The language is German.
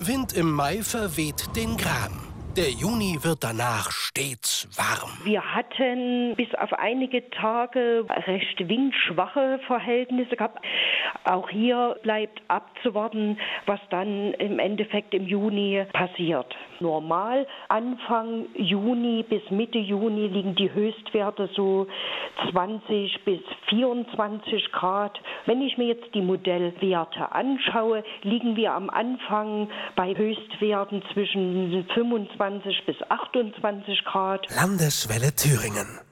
Wind im Mai verweht den Gram. Der Juni wird danach stets warm. Wir hatten bis auf einige Tage recht windschwache Verhältnisse gehabt. Auch hier bleibt abzuwarten, was dann im Endeffekt im Juni passiert. Normal Anfang Juni bis Mitte Juni liegen die Höchstwerte so 20 bis 24 Grad. Wenn ich mir jetzt die Modellwerte anschaue, liegen wir am Anfang bei Höchstwerten zwischen 25 bis 28 Grad. Landeswelle Thüringen.